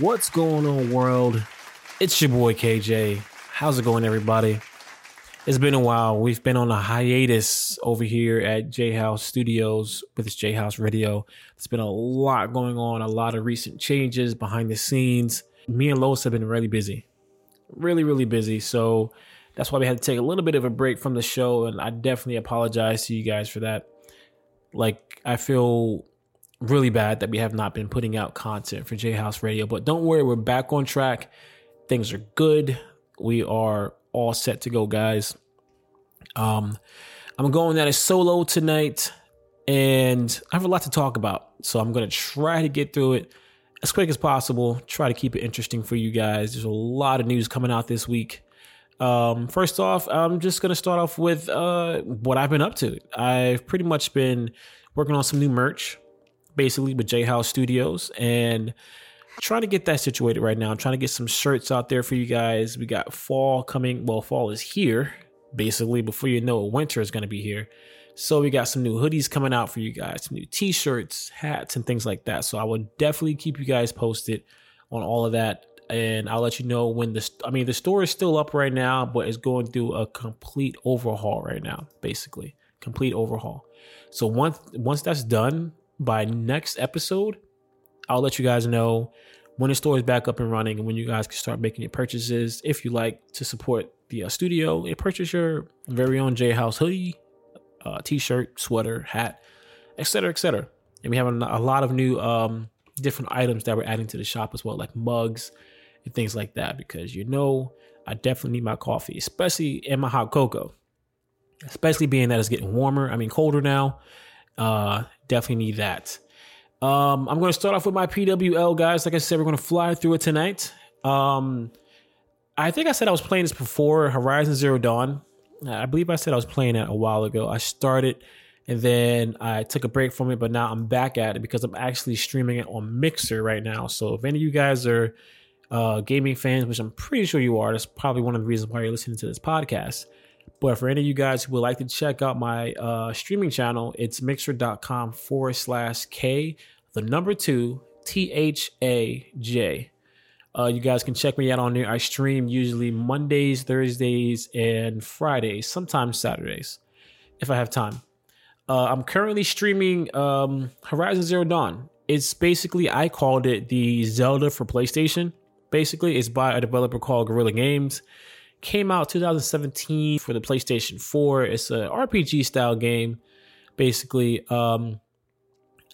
What's going on, world? It's your boy KJ. How's it going, everybody? It's been a while. We've been on a hiatus over here at J House Studios with J House Radio. There's been a lot going on, a lot of recent changes behind the scenes. Me and Lois have been really busy, really, really busy. So that's why we had to take a little bit of a break from the show. And I definitely apologize to you guys for that. Like, I feel really bad that we have not been putting out content for J House Radio. But don't worry, we're back on track. Things are good. We are all set to go, guys. Um, I'm going at a solo tonight, and I have a lot to talk about. So I'm gonna try to get through it as quick as possible. Try to keep it interesting for you guys. There's a lot of news coming out this week. Um, first off, I'm just gonna start off with uh, what I've been up to. I've pretty much been working on some new merch basically with J House Studios and trying to get that situated right now. I'm trying to get some shirts out there for you guys. We got fall coming. Well, fall is here basically. Before you know it, winter is going to be here. So we got some new hoodies coming out for you guys, new t-shirts, hats, and things like that. So I will definitely keep you guys posted on all of that. And I'll let you know when the, I mean, the store is still up right now, but it's going through a complete overhaul right now, basically complete overhaul. So once, once that's done, by next episode, I'll let you guys know when the store is back up and running and when you guys can start making your purchases. If you like to support the uh, studio and purchase your very own J House hoodie, uh, t-shirt, sweater, hat, etc., etc. And we have a, a lot of new um, different items that we're adding to the shop as well, like mugs and things like that. Because you know, I definitely need my coffee, especially in my hot cocoa. Especially being that it's getting warmer. I mean, colder now. Uh, definitely need that. Um, I'm going to start off with my PWL, guys. Like I said, we're going to fly through it tonight. Um, I think I said I was playing this before Horizon Zero Dawn. I believe I said I was playing it a while ago. I started and then I took a break from it, but now I'm back at it because I'm actually streaming it on Mixer right now. So if any of you guys are uh, gaming fans, which I'm pretty sure you are, that's probably one of the reasons why you're listening to this podcast. But for any of you guys who would like to check out my uh, streaming channel, it's mixer.com forward slash K, the number two, T H A J. Uh, you guys can check me out on there. I stream usually Mondays, Thursdays, and Fridays, sometimes Saturdays, if I have time. Uh, I'm currently streaming um, Horizon Zero Dawn. It's basically, I called it the Zelda for PlayStation. Basically, it's by a developer called Guerrilla Games came out 2017 for the PlayStation 4. It's a RPG style game, basically um,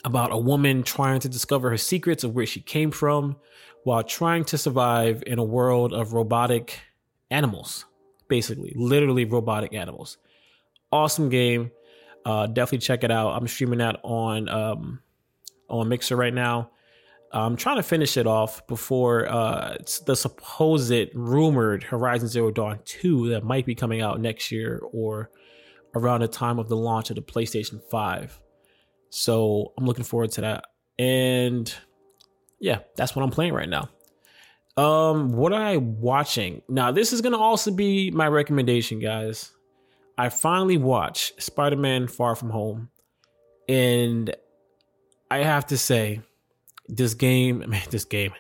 about a woman trying to discover her secrets of where she came from while trying to survive in a world of robotic animals. Basically, literally robotic animals. Awesome game. Uh, definitely check it out. I'm streaming that on um, on Mixer right now. I'm trying to finish it off before uh, the supposed rumored Horizon Zero Dawn 2 that might be coming out next year or around the time of the launch of the PlayStation 5. So I'm looking forward to that. And yeah, that's what I'm playing right now. Um, what am I watching? Now, this is gonna also be my recommendation, guys. I finally watched Spider-Man Far From Home, and I have to say, this game, man, this game,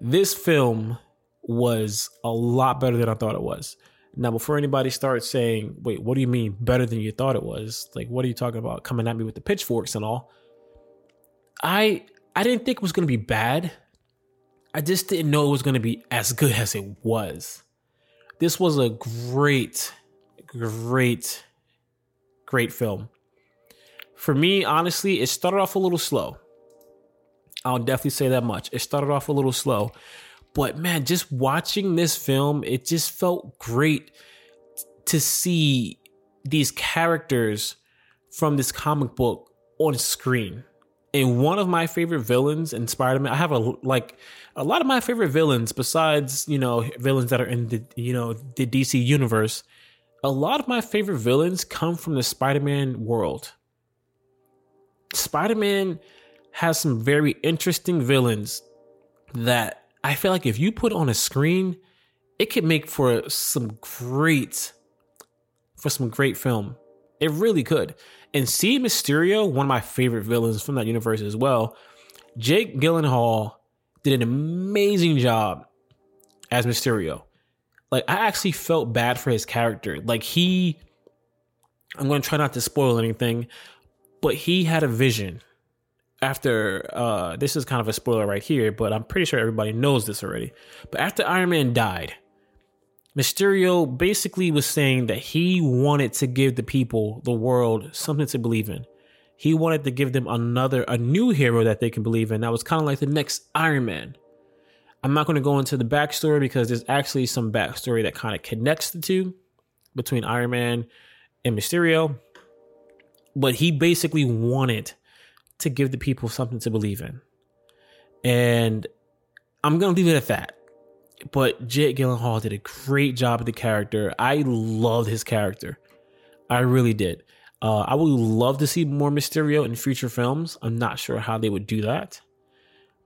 this film was a lot better than I thought it was. Now, before anybody starts saying, wait, what do you mean better than you thought it was? Like, what are you talking about? Coming at me with the pitchforks and all. I I didn't think it was gonna be bad. I just didn't know it was gonna be as good as it was. This was a great, great, great film. For me, honestly, it started off a little slow. I'll definitely say that much. It started off a little slow, but man, just watching this film, it just felt great to see these characters from this comic book on screen. And one of my favorite villains in Spider-Man, I have a like a lot of my favorite villains besides, you know, villains that are in the, you know, the DC universe. A lot of my favorite villains come from the Spider-Man world. Spider-Man has some very interesting villains that I feel like if you put on a screen, it could make for some great for some great film. It really could. And see Mysterio, one of my favorite villains from that universe as well. Jake Gyllenhaal did an amazing job as Mysterio. Like I actually felt bad for his character. Like he I'm going to try not to spoil anything, but he had a vision after uh this is kind of a spoiler right here, but I'm pretty sure everybody knows this already. But after Iron Man died, Mysterio basically was saying that he wanted to give the people, the world, something to believe in. He wanted to give them another, a new hero that they can believe in. That was kind of like the next Iron Man. I'm not going to go into the backstory because there's actually some backstory that kind of connects the two between Iron Man and Mysterio. But he basically wanted to give the people something to believe in. And I'm going to leave it at that. But Jake Gyllenhaal did a great job of the character. I loved his character. I really did. Uh, I would love to see more Mysterio in future films. I'm not sure how they would do that,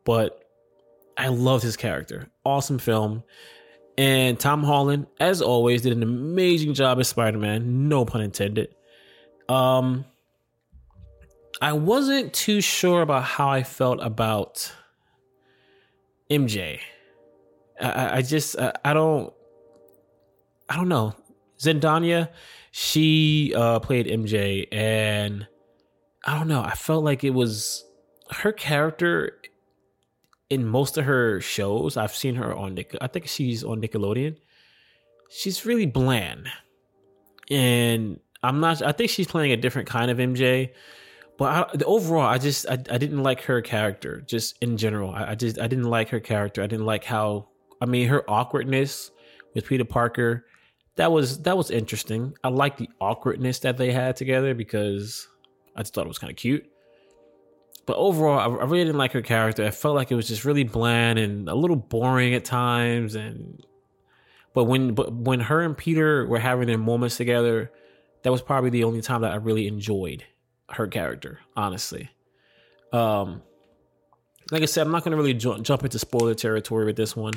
but I loved his character. Awesome film. And Tom Holland, as always, did an amazing job as Spider Man. No pun intended. Um, I wasn't too sure about how I felt about MJ. I, I just I, I don't I don't know. Zendaya, she uh, played MJ, and I don't know. I felt like it was her character in most of her shows. I've seen her on Nick. I think she's on Nickelodeon. She's really bland, and I'm not. I think she's playing a different kind of MJ. But I, overall, I just I, I didn't like her character. Just in general, I, I just I didn't like her character. I didn't like how I mean, her awkwardness with Peter Parker, that was that was interesting. I like the awkwardness that they had together because I just thought it was kind of cute. But overall, I, I really didn't like her character. I felt like it was just really bland and a little boring at times. And but when but when her and Peter were having their moments together, that was probably the only time that I really enjoyed her character. Honestly, um, like I said, I'm not going to really jump, jump into spoiler territory with this one,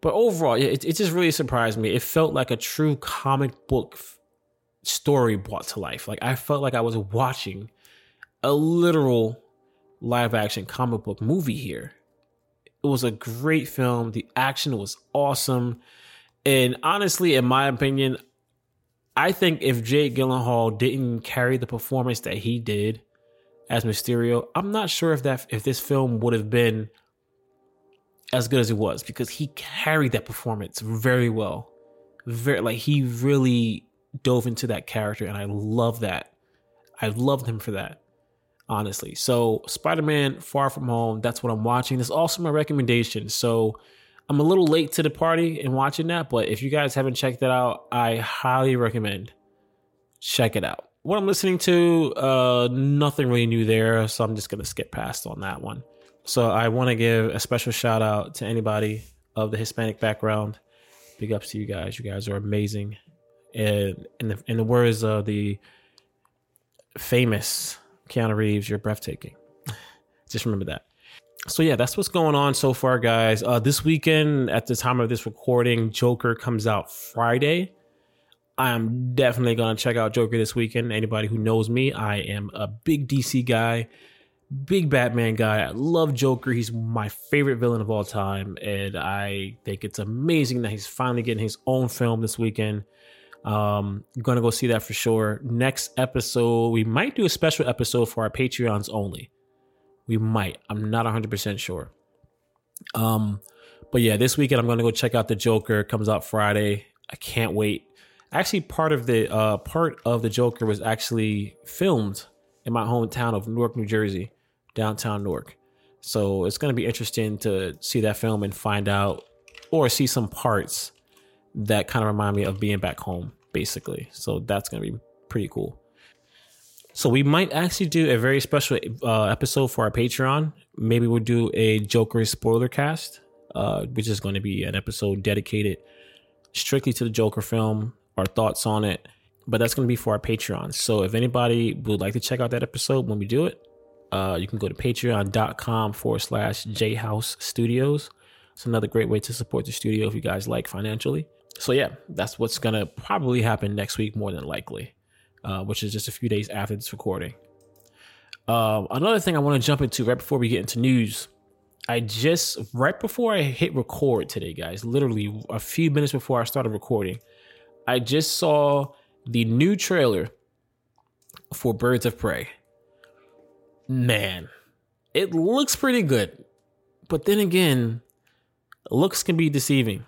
but overall, it, it just really surprised me. It felt like a true comic book f- story brought to life. Like I felt like I was watching a literal live action comic book movie here. It was a great film. The action was awesome. And honestly, in my opinion, I think if Jake Gyllenhaal didn't carry the performance that he did as Mysterio, I'm not sure if that if this film would have been as good as it was because he carried that performance very well. Very like he really dove into that character and I love that. I loved him for that. Honestly. So Spider-Man Far From Home, that's what I'm watching. That's also my recommendation. So I'm a little late to the party in watching that, but if you guys haven't checked that out, I highly recommend check it out. What I'm listening to, uh nothing really new there, so I'm just gonna skip past on that one. So I want to give a special shout out to anybody of the Hispanic background. Big ups to you guys. You guys are amazing. And in the, in the words of the famous Keanu Reeves, you're breathtaking. Just remember that. So yeah, that's what's going on so far, guys. Uh, this weekend, at the time of this recording, Joker comes out Friday. I'm definitely gonna check out Joker this weekend. Anybody who knows me, I am a big DC guy big Batman guy. I love Joker. He's my favorite villain of all time, and I think it's amazing that he's finally getting his own film this weekend. Um, I'm gonna go see that for sure. Next episode, we might do a special episode for our Patreons only. We might. I'm not 100 percent sure. Um, but yeah, this weekend I'm gonna go check out the Joker. It comes out Friday. I can't wait. Actually, part of the uh, part of the Joker was actually filmed in my hometown of Newark, New Jersey downtown Newark. So it's going to be interesting to see that film and find out or see some parts that kind of remind me of being back home, basically. So that's going to be pretty cool. So we might actually do a very special uh, episode for our Patreon. Maybe we'll do a Joker spoiler cast, uh, which is going to be an episode dedicated strictly to the Joker film, our thoughts on it. But that's going to be for our Patreon. So if anybody would like to check out that episode when we do it, uh, you can go to patreon.com forward slash jhouse studios. It's another great way to support the studio if you guys like financially. So, yeah, that's what's going to probably happen next week, more than likely, uh, which is just a few days after this recording. Uh, another thing I want to jump into right before we get into news I just right before I hit record today, guys, literally a few minutes before I started recording, I just saw the new trailer for Birds of Prey. Man, it looks pretty good. But then again, looks can be deceiving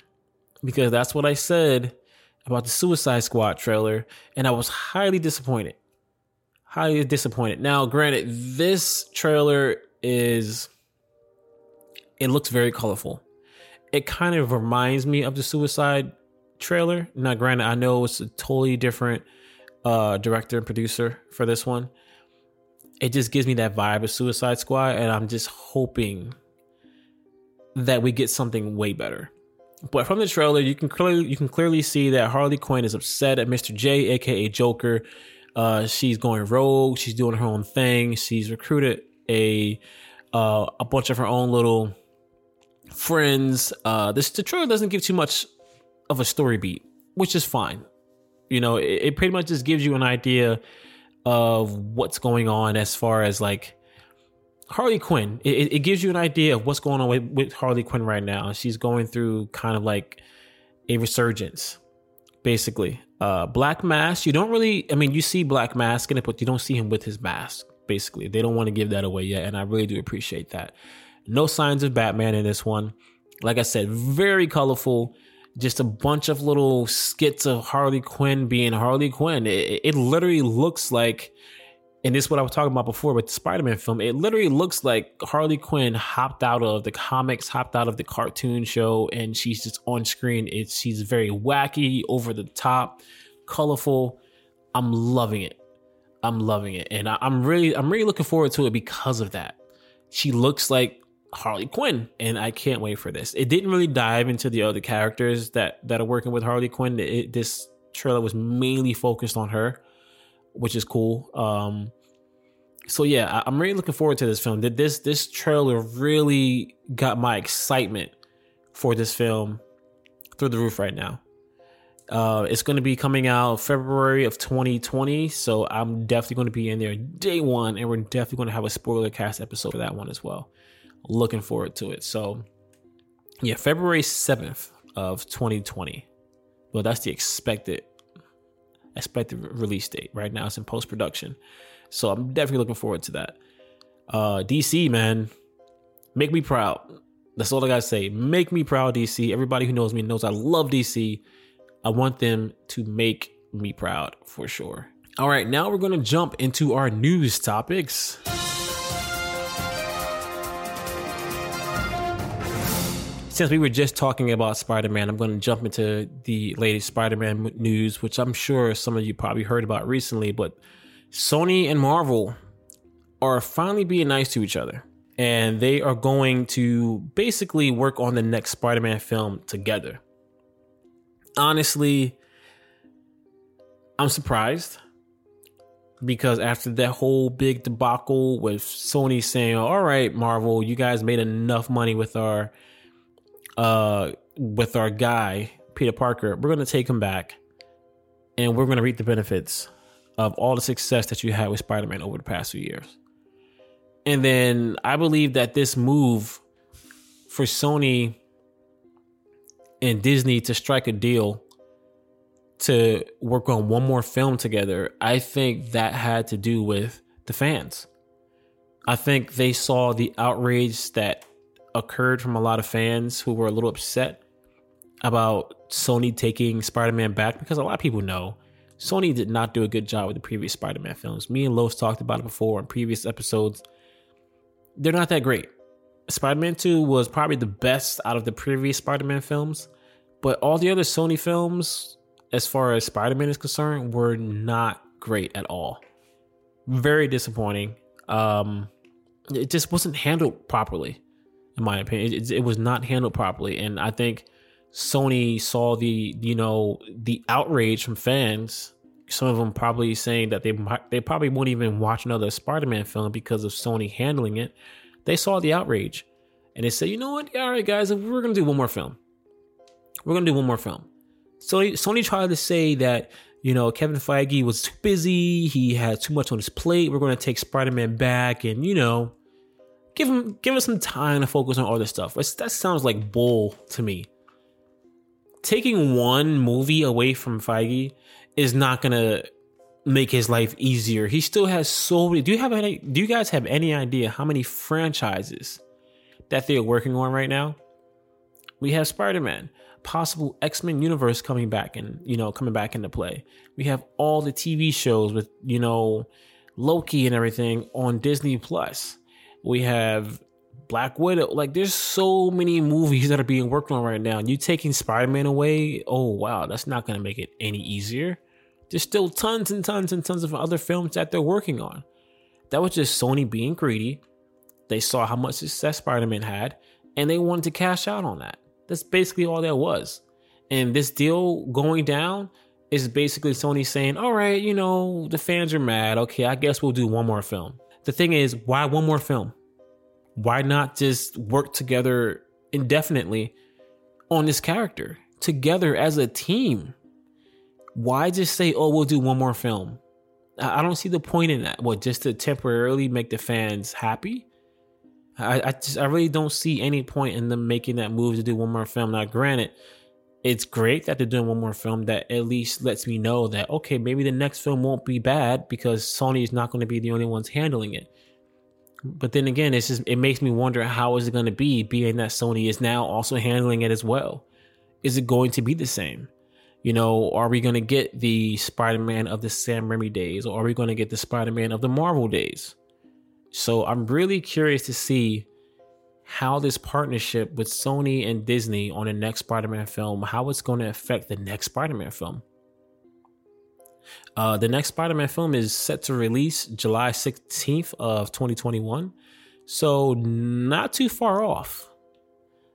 because that's what I said about the Suicide Squad trailer, and I was highly disappointed. Highly disappointed. Now, granted, this trailer is it looks very colorful. It kind of reminds me of the Suicide trailer. Now, granted, I know it's a totally different uh, director and producer for this one. It just gives me that vibe of Suicide Squad, and I'm just hoping that we get something way better. But from the trailer, you can clearly you can clearly see that Harley Quinn is upset at Mr. J, aka Joker. Uh, she's going rogue. She's doing her own thing. She's recruited a uh, a bunch of her own little friends. Uh, this the trailer doesn't give too much of a story beat, which is fine. You know, it, it pretty much just gives you an idea of what's going on as far as like Harley Quinn. It, it gives you an idea of what's going on with, with Harley Quinn right now. She's going through kind of like a resurgence, basically. Uh, Black Mask. You don't really. I mean, you see Black Mask in it, but you don't see him with his mask. Basically, they don't want to give that away yet, and I really do appreciate that. No signs of Batman in this one. Like I said, very colorful. Just a bunch of little skits of Harley Quinn being Harley Quinn. It, it literally looks like, and this is what I was talking about before with the Spider Man film. It literally looks like Harley Quinn hopped out of the comics, hopped out of the cartoon show, and she's just on screen. It's she's very wacky, over the top, colorful. I'm loving it. I'm loving it, and I, I'm really, I'm really looking forward to it because of that. She looks like Harley Quinn, and I can't wait for this. It didn't really dive into the other characters that that are working with Harley Quinn. It, this trailer was mainly focused on her, which is cool. Um, so yeah, I, am really looking forward to this film. Did this this trailer really got my excitement for this film through the roof right now? Uh, it's going to be coming out February of 2020, so I'm definitely going to be in there day one, and we're definitely going to have a spoiler cast episode for that one as well looking forward to it. So, yeah, February 7th of 2020. Well, that's the expected expected release date. Right now it's in post production. So I'm definitely looking forward to that. Uh DC, man, make me proud. That's all I gotta say. Make me proud, DC. Everybody who knows me knows I love DC. I want them to make me proud for sure. All right, now we're gonna jump into our news topics. since we were just talking about Spider Man, I'm going to jump into the latest Spider Man news, which I'm sure some of you probably heard about recently. But Sony and Marvel are finally being nice to each other. And they are going to basically work on the next Spider Man film together. Honestly, I'm surprised because after that whole big debacle with Sony saying, All right, Marvel, you guys made enough money with our uh, with our guy Peter Parker, we're going to take him back, and we're going to reap the benefits of all the success that you had with Spider-Man over the past few years. And then I believe that this move for Sony and Disney to strike a deal to work on one more film together, I think that had to do with the fans. I think they saw the outrage that occurred from a lot of fans who were a little upset about Sony taking Spider Man back because a lot of people know Sony did not do a good job with the previous Spider Man films. Me and Los talked about it before in previous episodes. They're not that great. Spider Man 2 was probably the best out of the previous Spider Man films, but all the other Sony films, as far as Spider Man is concerned, were not great at all. Very disappointing. Um, it just wasn't handled properly in my opinion. It, it, was not handled properly, and I think Sony saw the you know the outrage from fans. Some of them probably saying that they they probably won't even watch another Spider-Man film because of Sony handling it. They saw the outrage, and they said, you know what? All right, guys, we're gonna do one more film. We're gonna do one more film. So Sony tried to say that you know Kevin Feige was too busy. He had too much on his plate. We're gonna take Spider-Man back, and you know give him give him some time to focus on other stuff. That sounds like bull to me. Taking one movie away from Feige is not gonna make his life easier. He still has so many. Do you have any? Do you guys have any idea how many franchises that they're working on right now? We have Spider Man, possible X Men universe coming back and you know coming back into play. We have all the TV shows with you know Loki and everything on Disney Plus. We have Black Widow. Like there's so many movies that are being worked on right now. You taking Spider Man away? Oh wow, that's not gonna make it any easier. There's still tons and tons and tons of other films that they're working on. That was just Sony being greedy. They saw how much success Spider Man had, and they wanted to cash out on that. That's basically all that was. And this deal going down is basically Sony saying, all right, you know, the fans are mad. Okay, I guess we'll do one more film. The thing is, why one more film? Why not just work together indefinitely on this character together as a team? why just say, "Oh, we'll do one more film"? I don't see the point in that. What just to temporarily make the fans happy? I, I just I really don't see any point in them making that move to do one more film. Now, granted, it's great that they're doing one more film that at least lets me know that okay, maybe the next film won't be bad because Sony is not going to be the only ones handling it. But then again, it's just it makes me wonder how is it going to be, being that Sony is now also handling it as well. Is it going to be the same? You know, are we going to get the Spider Man of the Sam Raimi days, or are we going to get the Spider Man of the Marvel days? So I'm really curious to see how this partnership with Sony and Disney on the next Spider-Man film, how it's going to affect the next Spider-Man film. Uh, the next Spider-Man film is set to release July 16th of 2021. So not too far off.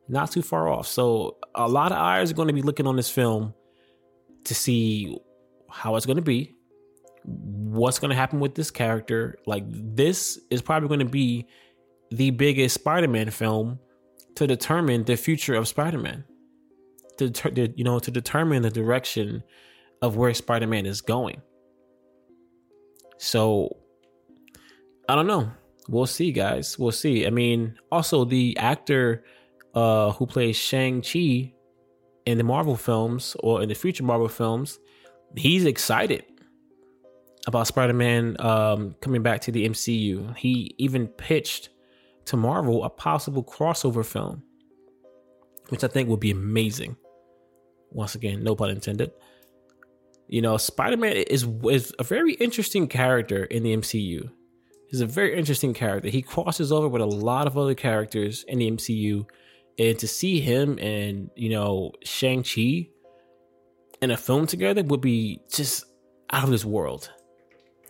Not too far off. So a lot of eyes are going to be looking on this film to see how it's going to be, what's going to happen with this character. Like this is probably going to be the biggest Spider-Man film to determine the future of Spider-Man. To, you know to determine the direction of where Spider-Man is going. So I don't know. We'll see, guys. We'll see. I mean, also the actor uh, who plays Shang-Chi in the Marvel films or in the future Marvel films, he's excited about Spider-Man um, coming back to the MCU. He even pitched to Marvel a possible crossover film, which I think would be amazing. Once again, no pun intended. You know, Spider-Man is is a very interesting character in the MCU. He's a very interesting character. He crosses over with a lot of other characters in the MCU and to see him and you know Shang Chi in a film together would be just out of this world.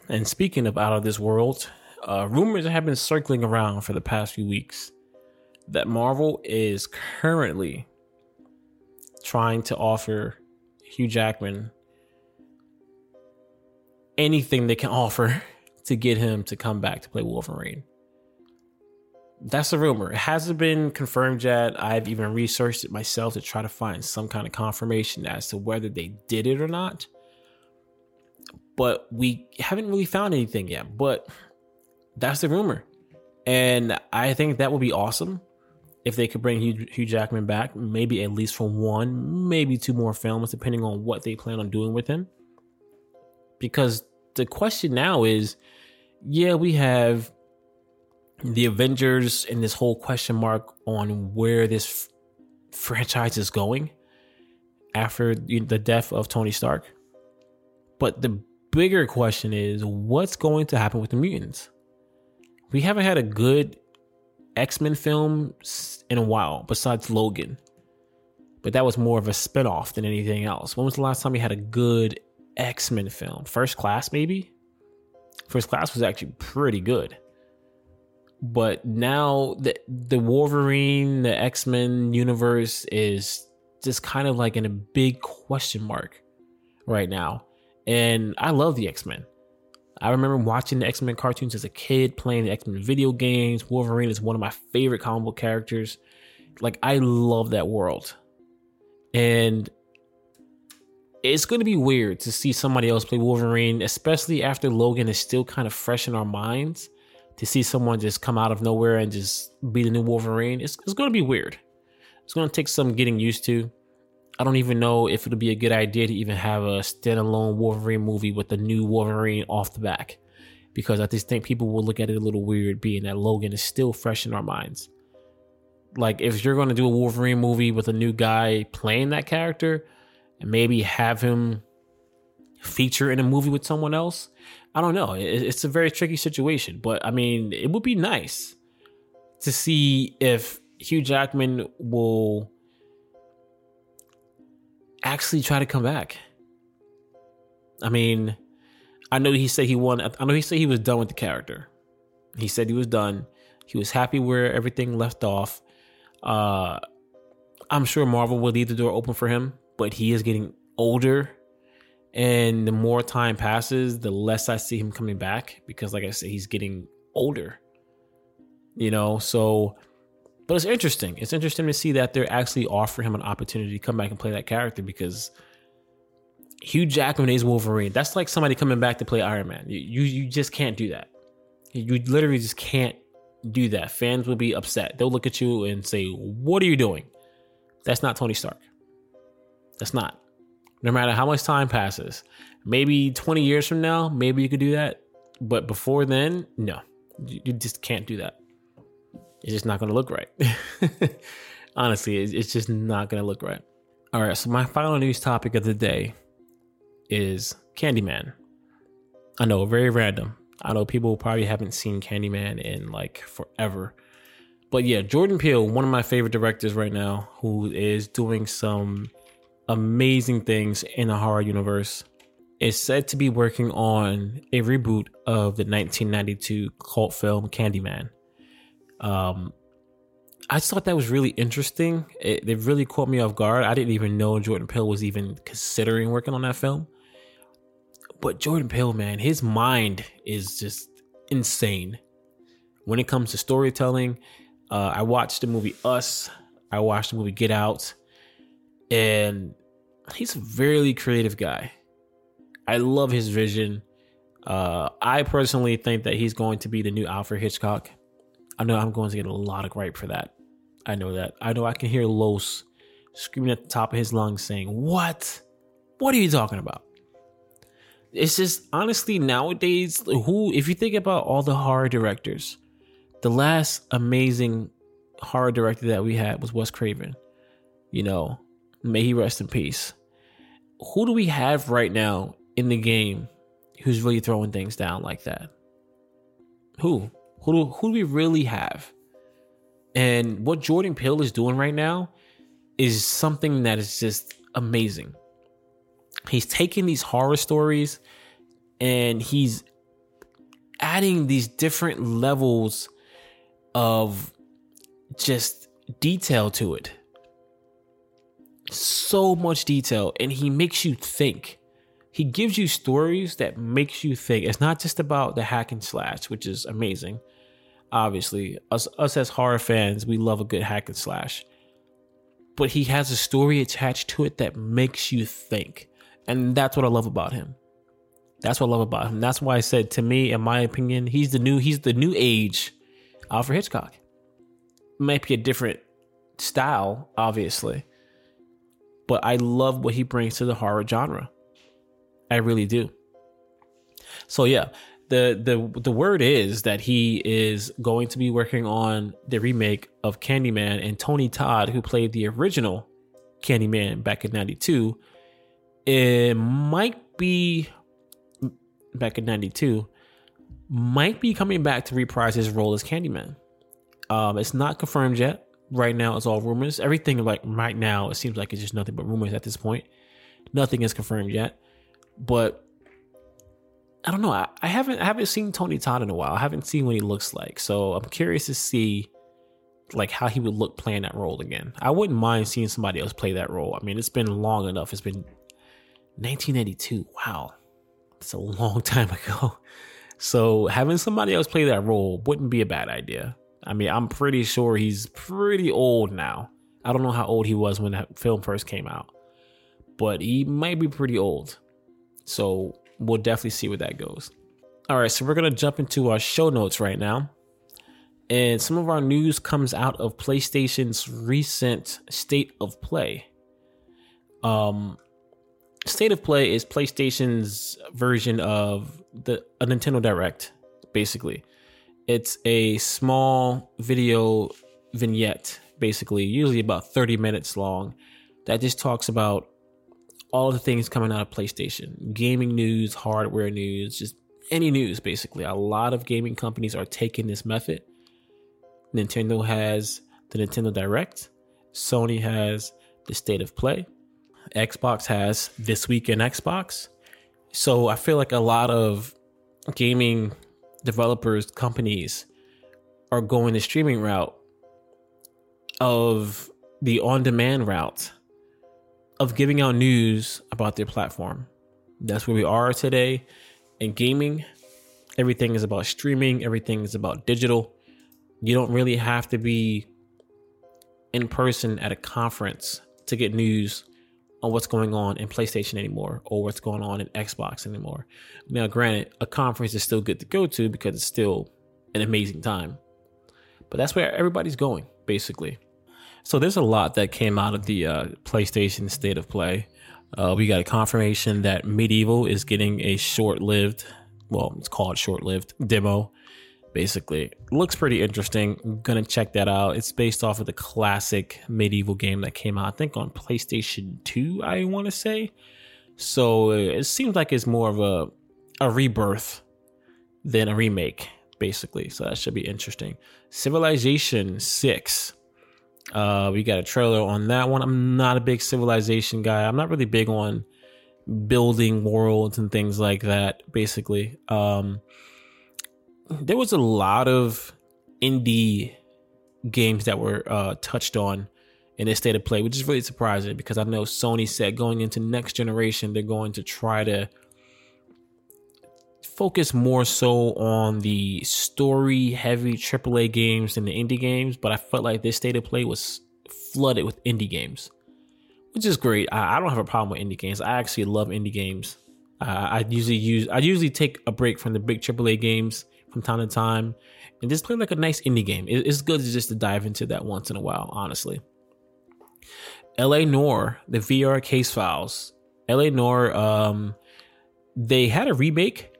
And speaking of out of this world, uh, rumors have been circling around for the past few weeks that Marvel is currently trying to offer Hugh Jackman anything they can offer to get him to come back to play Wolverine that's a rumor. It hasn't been confirmed yet. I've even researched it myself to try to find some kind of confirmation as to whether they did it or not. But we haven't really found anything yet. But that's the rumor. And I think that would be awesome if they could bring Hugh, Hugh Jackman back, maybe at least for one, maybe two more films, depending on what they plan on doing with him. Because the question now is yeah, we have the Avengers and this whole question mark on where this f- franchise is going after the death of Tony Stark. But the bigger question is what's going to happen with the mutants? We haven't had a good X Men film in a while, besides Logan. But that was more of a spinoff than anything else. When was the last time we had a good X Men film? First Class, maybe? First Class was actually pretty good but now the the Wolverine, the X Men universe is just kind of like in a big question mark right now. And I love the X Men. I remember watching the X Men cartoons as a kid, playing the X Men video games. Wolverine is one of my favorite comic book characters. Like I love that world, and it's going to be weird to see somebody else play Wolverine, especially after Logan is still kind of fresh in our minds to see someone just come out of nowhere and just be the new Wolverine, it's, it's going to be weird. It's going to take some getting used to. I don't even know if it'll be a good idea to even have a standalone Wolverine movie with the new Wolverine off the back, because I just think people will look at it a little weird, being that Logan is still fresh in our minds. Like, if you're going to do a Wolverine movie with a new guy playing that character, and maybe have him feature in a movie with someone else, I don't know. It's a very tricky situation, but I mean, it would be nice to see if Hugh Jackman will actually try to come back. I mean, I know he said he won. I know he said he was done with the character. He said he was done. He was happy where everything left off. Uh, I'm sure Marvel will leave the door open for him, but he is getting older. And the more time passes, the less I see him coming back because, like I said, he's getting older. You know, so but it's interesting. It's interesting to see that they're actually offering him an opportunity to come back and play that character because Hugh Jackman is Wolverine. That's like somebody coming back to play Iron Man. You you, you just can't do that. You literally just can't do that. Fans will be upset. They'll look at you and say, "What are you doing?" That's not Tony Stark. That's not. No matter how much time passes, maybe 20 years from now, maybe you could do that. But before then, no, you just can't do that it's just not going to look right. Honestly, it's just not going to look right. All right, so my final news topic of the day is Candyman. I know, very random. I know people probably haven't seen Candyman in like forever. But yeah, Jordan Peele, one of my favorite directors right now, who is doing some amazing things in the horror universe, is said to be working on a reboot of the 1992 cult film Candyman. Um, I just thought that was really interesting. It, it really caught me off guard. I didn't even know Jordan Peele was even considering working on that film. But Jordan Peele, man, his mind is just insane when it comes to storytelling. Uh, I watched the movie Us. I watched the movie Get Out, and he's a very creative guy. I love his vision. Uh, I personally think that he's going to be the new Alfred Hitchcock. I know I'm going to get a lot of gripe for that. I know that. I know I can hear Los screaming at the top of his lungs saying, What? What are you talking about? It's just honestly nowadays, who, if you think about all the horror directors, the last amazing horror director that we had was Wes Craven. You know, may he rest in peace. Who do we have right now in the game who's really throwing things down like that? Who? Who do, who do we really have? And what Jordan Peele is doing right now is something that is just amazing. He's taking these horror stories and he's adding these different levels of just detail to it. So much detail and he makes you think he gives you stories that makes you think. It's not just about the hack and slash, which is amazing. Obviously, us us as horror fans, we love a good hack and slash. But he has a story attached to it that makes you think. And that's what I love about him. That's what I love about him. That's why I said to me, in my opinion, he's the new he's the new age Alfred Hitchcock. Might be a different style, obviously. But I love what he brings to the horror genre. I really do. So yeah, the the the word is that he is going to be working on the remake of Candyman and Tony Todd, who played the original Candyman back in '92, it might be back in '92, might be coming back to reprise his role as Candyman. Um, it's not confirmed yet. Right now, it's all rumors. Everything like right now, it seems like it's just nothing but rumors at this point. Nothing is confirmed yet but I don't know. I, I haven't I haven't seen Tony Todd in a while. I haven't seen what he looks like. So I'm curious to see like how he would look playing that role again. I wouldn't mind seeing somebody else play that role. I mean, it's been long enough. It's been 1982. Wow. That's a long time ago. So having somebody else play that role wouldn't be a bad idea. I mean, I'm pretty sure he's pretty old now. I don't know how old he was when that film first came out, but he might be pretty old. So we'll definitely see where that goes. All right, so we're going to jump into our show notes right now. And some of our news comes out of PlayStation's recent state of play. Um, state of play is PlayStation's version of the a Nintendo Direct, basically. It's a small video vignette, basically, usually about 30 minutes long, that just talks about all the things coming out of PlayStation gaming news, hardware news, just any news, basically. A lot of gaming companies are taking this method. Nintendo has the Nintendo Direct, Sony has the State of Play, Xbox has This Week in Xbox. So I feel like a lot of gaming developers, companies are going the streaming route of the on demand route of giving out news about their platform. That's where we are today in gaming. Everything is about streaming, everything is about digital. You don't really have to be in person at a conference to get news on what's going on in PlayStation anymore or what's going on in Xbox anymore. Now, granted, a conference is still good to go to because it's still an amazing time. But that's where everybody's going, basically. So there's a lot that came out of the uh, PlayStation State of Play. Uh, we got a confirmation that MediEvil is getting a short-lived, well, it's called short-lived demo. Basically, looks pretty interesting. I'm gonna check that out. It's based off of the classic MediEvil game that came out, I think, on PlayStation Two. I want to say. So uh, it seems like it's more of a a rebirth than a remake, basically. So that should be interesting. Civilization Six uh, we got a trailer on that one. I'm not a big Civilization guy. I'm not really big on building worlds and things like that. Basically, um, there was a lot of indie games that were uh, touched on in this state of play, which is really surprising because I know Sony said going into next generation they're going to try to focus more so on the story heavy AAA games than the indie games, but I felt like this state of play was flooded with indie games, which is great. I, I don't have a problem with indie games. I actually love indie games. Uh, I usually use I usually take a break from the big AAA games from time to time and just play like a nice indie game. It's good to just to dive into that once in a while, honestly. L.A. Noire, the VR case files. L.A. Noire, um, they had a remake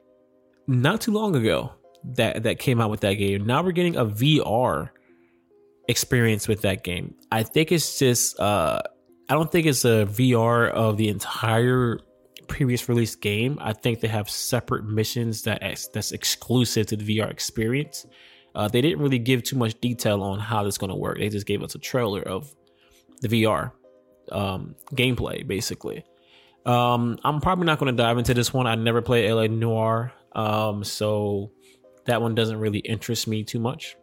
not too long ago that that came out with that game. Now we're getting a VR experience with that game. I think it's just uh I don't think it's a VR of the entire previous release game. I think they have separate missions that ex- that's exclusive to the VR experience. Uh, they didn't really give too much detail on how this is going to work. They just gave us a trailer of the VR um, gameplay, basically. Um, I'm probably not going to dive into this one. I never played LA Noire. Um, so that one doesn't really interest me too much.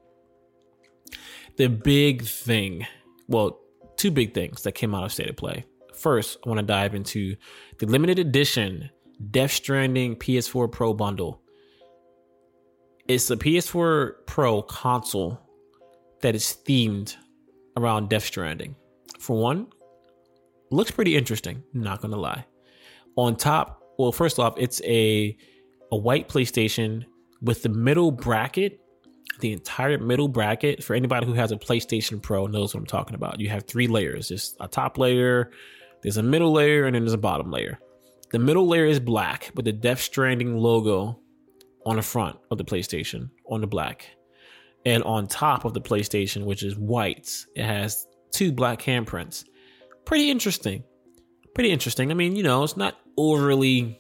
The big thing, well, two big things that came out of State of Play. First, I want to dive into the limited edition Death Stranding PS4 Pro bundle. It's a PS4 Pro console that is themed around Death Stranding. For one, looks pretty interesting, not gonna lie. On top, well, first off, it's a a white PlayStation with the middle bracket, the entire middle bracket. For anybody who has a PlayStation Pro knows what I'm talking about. You have three layers. There's a top layer, there's a middle layer, and then there's a bottom layer. The middle layer is black with the Death Stranding logo on the front of the PlayStation on the black. And on top of the PlayStation, which is white, it has two black handprints. Pretty interesting. Pretty interesting. I mean, you know, it's not overly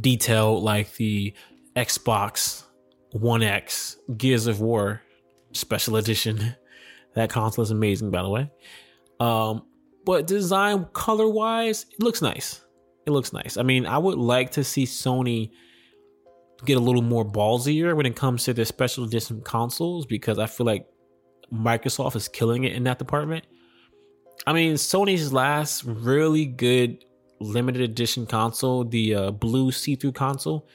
detailed like the Xbox One X Gears of War Special Edition. That console is amazing, by the way. Um, but design color wise, it looks nice. It looks nice. I mean, I would like to see Sony get a little more ballsier when it comes to their special edition consoles because I feel like Microsoft is killing it in that department. I mean, Sony's last really good limited edition console, the uh, blue see-through console,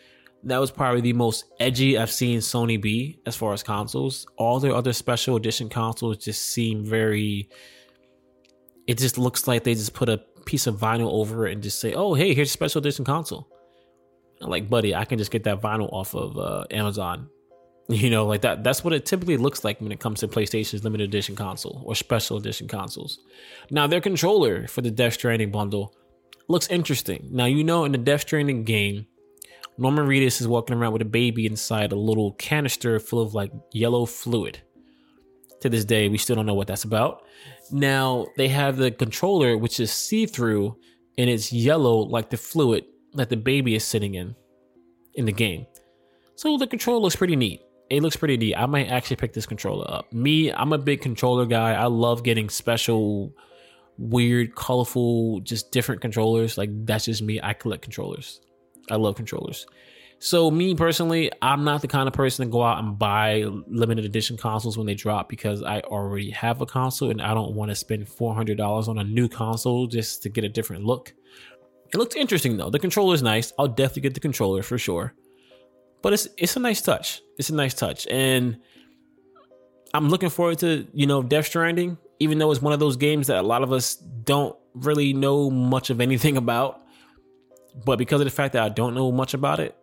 that was probably the most edgy I've seen Sony be as far as consoles. All their other special edition consoles just seem very. It just looks like they just put a piece of vinyl over it and just say, "Oh, hey, here's a special edition console." Like, buddy, I can just get that vinyl off of uh, Amazon. You know, like that. That's what it typically looks like when it comes to PlayStation's limited edition console or special edition consoles. Now, their controller for the Death Stranding bundle looks interesting. Now, you know, in the Death Stranding game, Norman Reedus is walking around with a baby inside a little canister full of like yellow fluid. To this day, we still don't know what that's about. Now, they have the controller, which is see through and it's yellow like the fluid that the baby is sitting in in the game. So the controller looks pretty neat. It looks pretty neat. I might actually pick this controller up. Me, I'm a big controller guy. I love getting special, weird, colorful, just different controllers. Like that's just me. I collect controllers. I love controllers. So me personally, I'm not the kind of person to go out and buy limited edition consoles when they drop because I already have a console and I don't want to spend $400 on a new console just to get a different look. It looks interesting though. The controller is nice. I'll definitely get the controller for sure. But it's it's a nice touch. It's a nice touch. And I'm looking forward to, you know, Death Stranding, even though it's one of those games that a lot of us don't really know much of anything about. But because of the fact that I don't know much about it,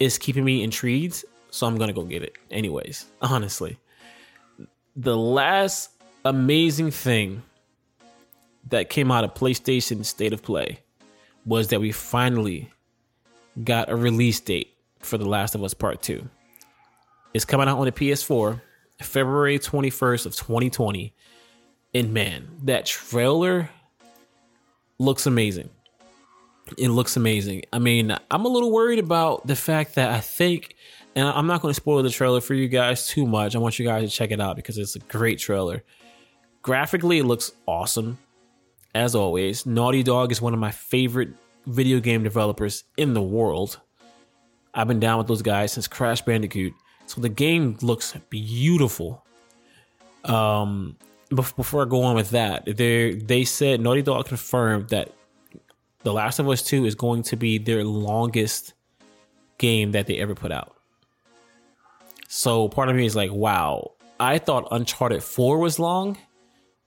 it's keeping me intrigued. So I'm gonna go get it. Anyways, honestly. The last amazing thing that came out of PlayStation State of Play was that we finally got a release date for The Last of Us Part 2. It's coming out on the PS4 February 21st of 2020. And man, that trailer looks amazing. It looks amazing. I mean, I'm a little worried about the fact that I think, and I'm not going to spoil the trailer for you guys too much. I want you guys to check it out because it's a great trailer. Graphically, it looks awesome. As always, Naughty Dog is one of my favorite video game developers in the world. I've been down with those guys since Crash Bandicoot. So the game looks beautiful. Um, before I go on with that, they they said Naughty Dog confirmed that The Last of Us 2 is going to be their longest game that they ever put out. So part of me is like, wow, I thought Uncharted 4 was long.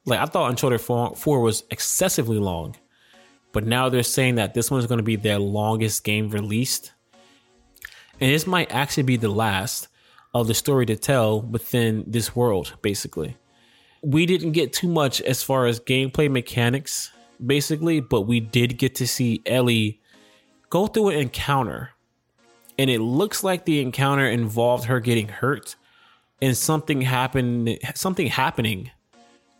Like I thought Uncharted 4, 4 was excessively long. But now they're saying that this one is going to be their longest game released. And this might actually be the last of the story to tell within this world, basically. We didn't get too much as far as gameplay mechanics, basically, but we did get to see Ellie go through an encounter. And it looks like the encounter involved her getting hurt and something happened something happening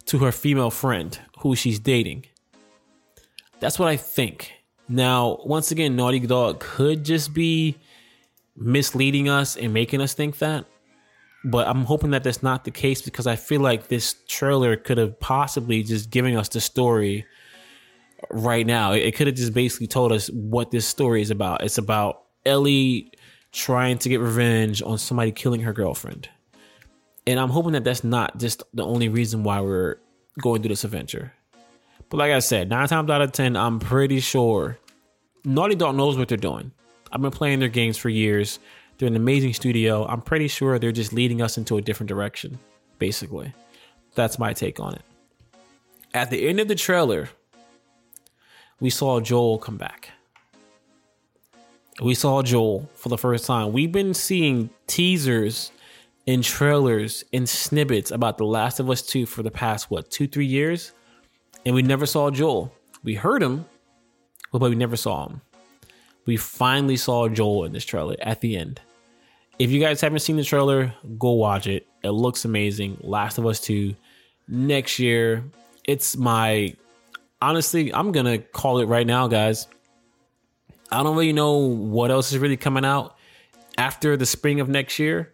to her female friend who she's dating. That's what I think. Now, once again, Naughty Dog could just be misleading us and making us think that. But I'm hoping that that's not the case because I feel like this trailer could have possibly just giving us the story right now. It could have just basically told us what this story is about. It's about Ellie trying to get revenge on somebody killing her girlfriend. And I'm hoping that that's not just the only reason why we're going through this adventure. But like I said, nine times out of 10, I'm pretty sure Naughty Dog knows what they're doing. I've been playing their games for years. They're an amazing studio. I'm pretty sure they're just leading us into a different direction, basically. That's my take on it. At the end of the trailer, we saw Joel come back. We saw Joel for the first time. We've been seeing teasers and trailers and snippets about The Last of Us 2 for the past, what, two, three years? And we never saw Joel. We heard him, but we never saw him we finally saw Joel in this trailer at the end. If you guys haven't seen the trailer, go watch it. It looks amazing. Last of Us 2 next year. It's my honestly, I'm to call it right now, guys. I don't really know what else is really coming out after the spring of next year,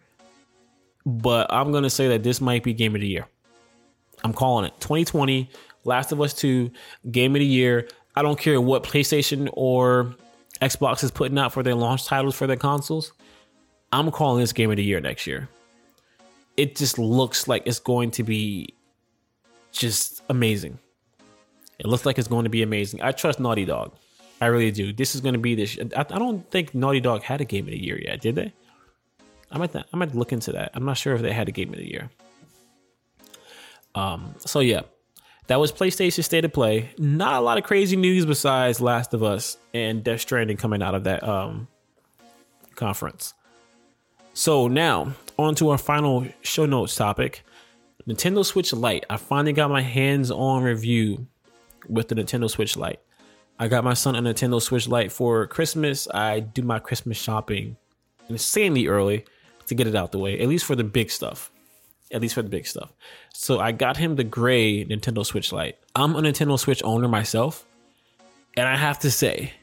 but I'm to say that this might be game of the year. I'm calling it 2020 Last of Us 2 game of the year. I don't care what PlayStation or Xbox is putting out for their launch titles for their consoles, I'm calling this game of the year next year. It just looks like it's going to be just amazing. It looks like it's going to be amazing. I trust Naughty Dog. I really do. This is going to be this. I, I don't think Naughty Dog had a game of the year yet, did they? I might th- I might look into that. I'm not sure if they had a game of the year. Um. So yeah, that was PlayStation State of Play. Not a lot of crazy news besides Last of Us and Death Stranding coming out of that um conference. So now on to our final show notes topic. Nintendo Switch Lite. I finally got my hands on review with the Nintendo Switch Lite. I got my son a Nintendo Switch Lite for Christmas. I do my Christmas shopping insanely early to get it out the way, at least for the big stuff. At least for the big stuff. So I got him the gray Nintendo Switch Lite. I'm a Nintendo Switch owner myself, and I have to say,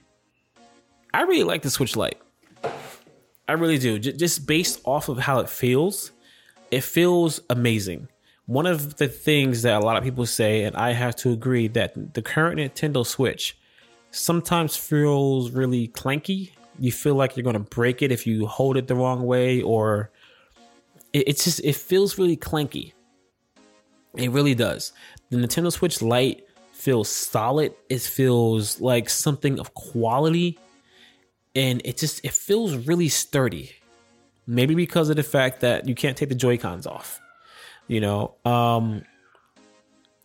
I really like the Switch Lite. I really do. J- just based off of how it feels, it feels amazing. One of the things that a lot of people say, and I have to agree, that the current Nintendo Switch sometimes feels really clanky. You feel like you're going to break it if you hold it the wrong way, or it, it's just, it feels really clanky. It really does. The Nintendo Switch Lite feels solid. It feels like something of quality and it just it feels really sturdy. Maybe because of the fact that you can't take the Joy Cons off. You know, um,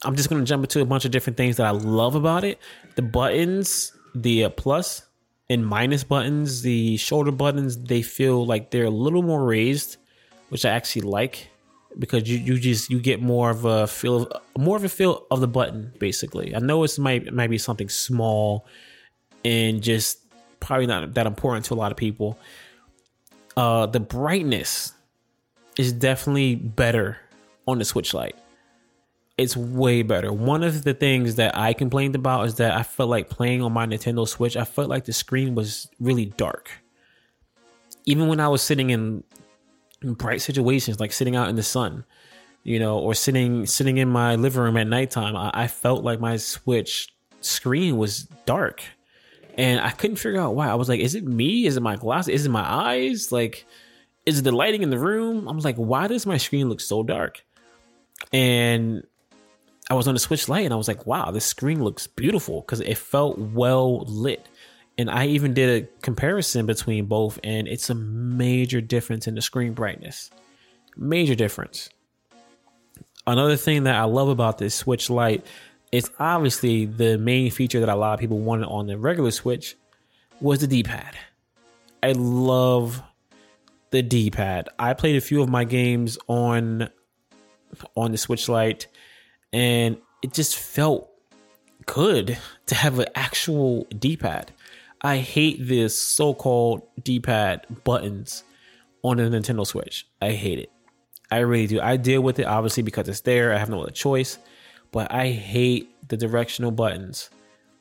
I'm just gonna jump into a bunch of different things that I love about it. The buttons, the uh, plus and minus buttons, the shoulder buttons, they feel like they're a little more raised, which I actually like because you, you just you get more of a feel of, more of a feel of the button basically. I know it's might it might be something small and just probably not that important to a lot of people. Uh, the brightness is definitely better on the Switch Lite. It's way better. One of the things that I complained about is that I felt like playing on my Nintendo Switch, I felt like the screen was really dark. Even when I was sitting in, bright situations, like sitting out in the sun, you know, or sitting sitting in my living room at nighttime, I, I felt like my Switch screen was dark and I couldn't figure out why. I was like, is it me? Is it my glasses? Is it my eyes? Like, is it the lighting in the room? I was like, why does my screen look so dark? And I was on the Switch Lite and I was like, wow, this screen looks beautiful because it felt well lit. And I even did a comparison between both, and it's a major difference in the screen brightness. Major difference. Another thing that I love about this Switch Lite it's obviously the main feature that a lot of people wanted on the regular Switch was the D-pad. I love the D-pad. I played a few of my games on on the Switch Lite and it just felt good to have an actual D-pad. I hate this so-called D-pad buttons on the Nintendo Switch. I hate it. I really do. I deal with it obviously because it's there. I have no other choice but I hate the directional buttons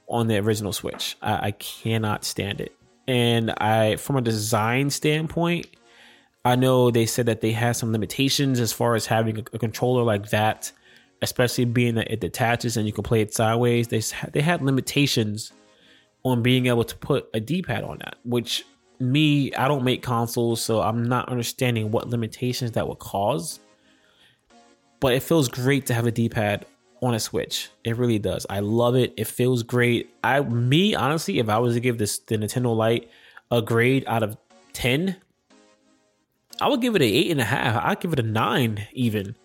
on the original Switch. I, I cannot stand it. And I, from a design standpoint, I know they said that they had some limitations as far as having a, a controller like that, especially being that it detaches and you can play it sideways. They they had limitations on being able to put a D-pad on that, which me, I don't make consoles, so I'm not understanding what limitations that would cause. But it feels great to have a D-pad on a Switch. It really does. I love it. It feels great. I me honestly, if I was to give this the Nintendo Lite a grade out of ten, I would give it an eight and a half. I'd give it a nine even.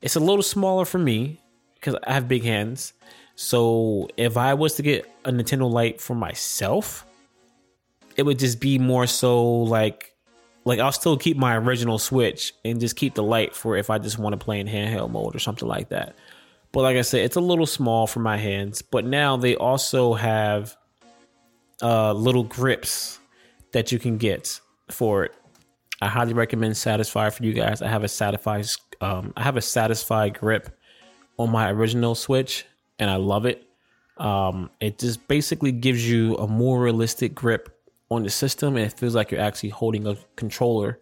It's a little smaller for me because I have big hands. So if I was to get a Nintendo Lite for myself, it would just be more so like like I'll still keep my original Switch and just keep the light for if I just want to play in handheld mode or something like that. But like I said, it's a little small for my hands. But now they also have uh, little grips that you can get for it. I highly recommend Satisfye for you guys. I have a Satisfye, um, I have a Satisfye grip on my original Switch, and I love it. Um, it just basically gives you a more realistic grip on the system, and it feels like you're actually holding a controller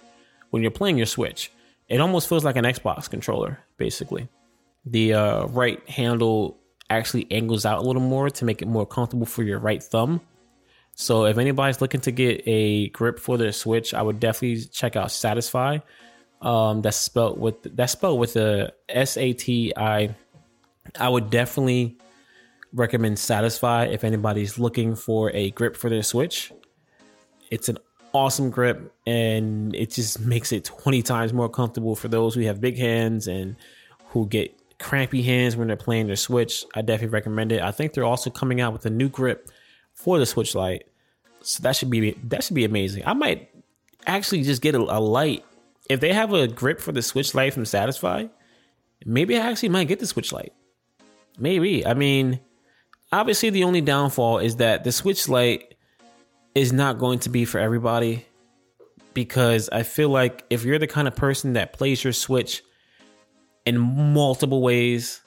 when you're playing your Switch. It almost feels like an Xbox controller, basically the uh, right handle actually angles out a little more to make it more comfortable for your right thumb. So if anybody's looking to get a grip for their Switch, I would definitely check out Satisfye. Um, that's spelled with that's spelled with a S A T I. I would definitely recommend Satisfye if anybody's looking for a grip for their Switch. It's an awesome grip and it just makes it 20 times more comfortable for those who have big hands and who get crampy hands when they're playing their Switch, I definitely recommend it. I think they're also coming out with a new grip for the Switch Lite, so that should be that should be amazing. I might actually just get a, a light. If they have a grip for the Switch Lite from Satisfye, maybe I actually might get the Switch Lite. Maybe. I mean, obviously the only downfall is that the Switch Lite is not going to be for everybody because I feel like if you're the kind of person that plays your Switch in multiple ways,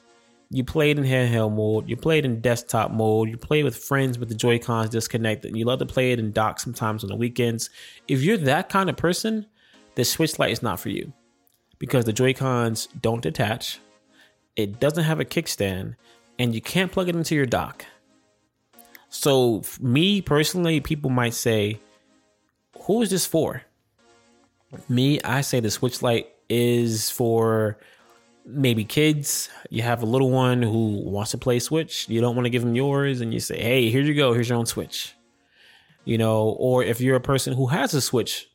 you played in handheld mode, you played in desktop mode, you play with friends with the Joy Cons disconnected, and you love to play it in dock sometimes on the weekends. If you're that kind of person, the Switch Lite is not for you because the Joy Cons don't detach, it doesn't have a kickstand, and you can't plug it into your dock. So, me personally, people might say, Who is this for? Me, I say the Switch Lite is for maybe kids. You have a little one who wants to play Switch. You don't want to give them yours, and you say, "Hey, here you go. Here's your own Switch." You know, or if you're a person who has a Switch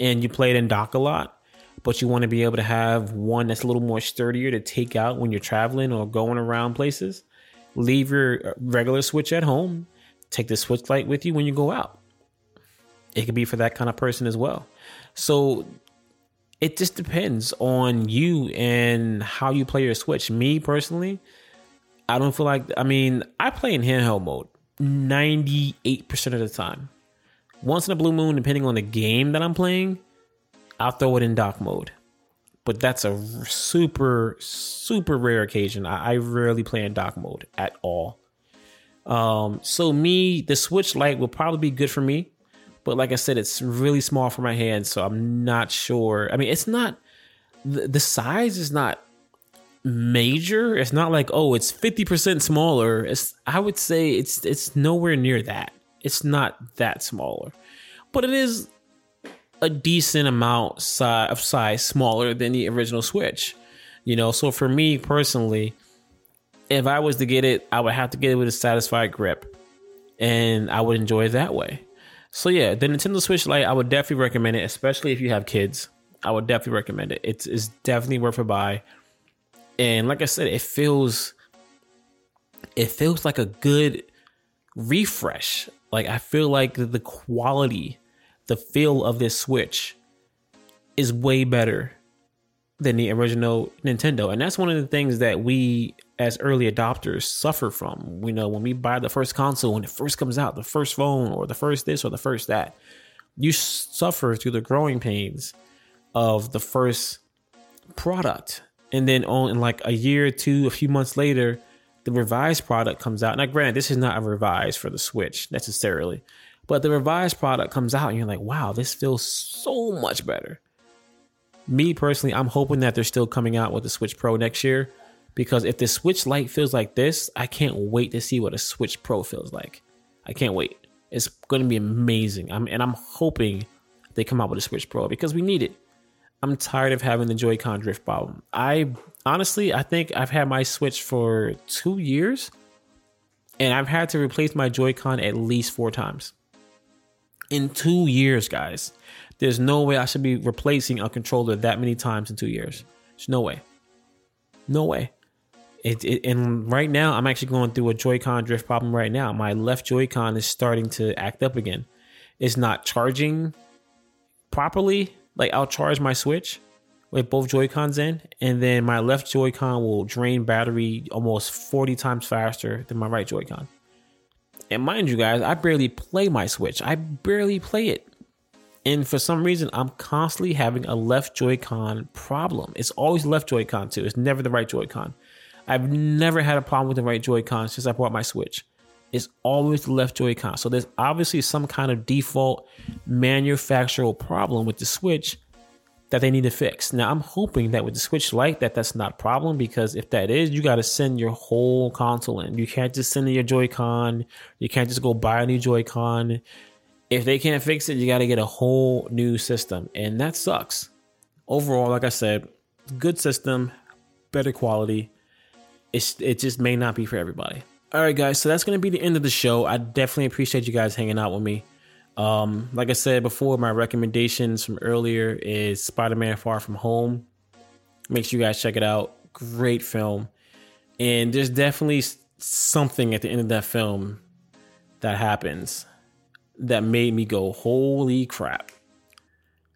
and you play it in dock a lot, but you want to be able to have one that's a little more sturdier to take out when you're traveling or going around places, leave your uh, regular Switch at home. Take the Switch Lite with you when you go out. It could be for that kind of person as well. So it just depends on you and how you play your Switch. Me personally, I don't feel like I mean, I play in handheld mode 98% of the time. Once in a blue moon, depending on the game that I'm playing, I'll throw it in dock mode. But that's a super, super rare occasion. I, I rarely play in dock mode at all. Um, so me, the Switch Lite will probably be good for me but like I said, it's really small for my hand, so I'm not sure. I mean, it's not the, the size is not major. It's not like oh, it's fifty percent smaller. It's I would say it's it's nowhere near that. It's not that smaller, but it is a decent amount of size smaller than the original Switch. You know, so for me personally, if I was to get it, I would have to get it with a satisfied grip, and I would enjoy it that way. So yeah, the Nintendo Switch Lite, I would definitely recommend it, especially if you have kids. I would definitely recommend it. It's it's definitely worth a buy. And like I said, it feels it feels like a good refresh. Like I feel like the quality, the feel of this Switch is way better than the original Nintendo. And that's one of the things that we as early adopters suffer from. We know when we buy the first console, when it first comes out, the first phone or the first this or the first that, you suffer through the growing pains of the first product. And then on in like a year or two, a few months later, the revised product comes out. Now, granted, this is not a revised for the Switch necessarily, but the revised product comes out and you're like, wow, this feels so much better. Me personally, I'm hoping that they're still coming out with the Switch Pro next year because if the Switch Lite feels like this, I can't wait to see what a Switch Pro feels like. I can't wait. It's going to be amazing. I'm, and I'm hoping they come out with a Switch Pro because we need it. I'm tired of having the Joy-Con drift problem. I honestly, I think I've had my Switch for two years, and I've had to replace my Joy-Con at least four times. In two years, guys, there's no way I should be replacing a controller that many times in two years. There's no way. No way. It, it, and right now I'm actually going through a Joy-Con drift problem right now. My left Joy-Con is starting to act up again. It's not charging properly. Like I'll charge my Switch with both Joy-Cons in, and then my left Joy-Con will drain battery almost 40 times faster than my right Joy-Con. And mind you guys, I barely play my Switch. I barely play it. And for some reason, I'm constantly having a left Joy-Con problem. It's always left Joy-Con too. It's never the right Joy-Con. I've never had a problem with the right Joy-Con since I bought my Switch. It's always the left Joy-Con. So there's obviously some kind of default manufacturer problem with the Switch that they need to fix. Now I'm hoping that with the Switch Lite that that's not a problem because if that is, you got to send your whole console in. You can't just send in your Joy-Con. You can't just go buy a new Joy-Con. If they can't fix it, you got to get a whole new system, and that sucks. Overall, like I said, good system, better quality it's it just may not be for everybody. All right, guys. So that's gonna be the end of the show. I definitely appreciate you guys hanging out with me. Um, like I said before, my recommendations from earlier is Spider-Man: Far From Home. Make sure you guys check it out. Great film, and there's definitely something at the end of that film that happens that made me go, "Holy crap!"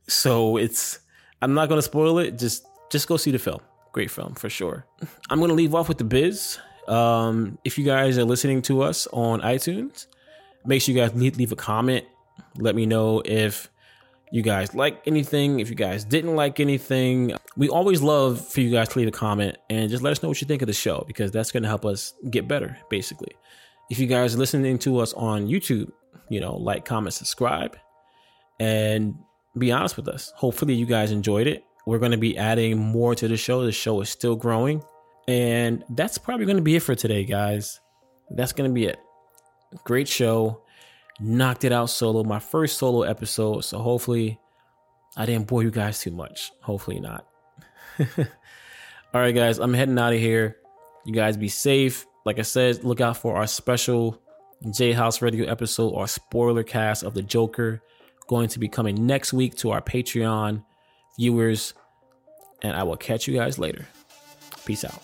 So it's I'm not gonna spoil it. Just just go see the film. Great film for sure. I'm gonna leave off with the biz. Um, if you guys are listening to us on iTunes, make sure you guys leave, a comment. Let me know if you guys like anything, if you guys didn't like anything. We always love for you guys to leave a comment and just let us know what you think of the show because that's going to help us get better, basically. If you guys are listening to us on YouTube, you know, like, comment, subscribe, and be honest with us. Hopefully, you guys enjoyed it. We're going to be adding more to the show. The show is still growing. And that's probably going to be it for today, guys. That's going to be it. Great show. Knocked it out solo. My first solo episode. So hopefully I didn't bore you guys too much. Hopefully not. All right, guys. I'm heading out of here. You guys be safe. Like I said, look out for our special J House Radio episode or spoiler cast of the Joker going to be coming next week to our Patreon viewers. And I will catch you guys later. Peace out.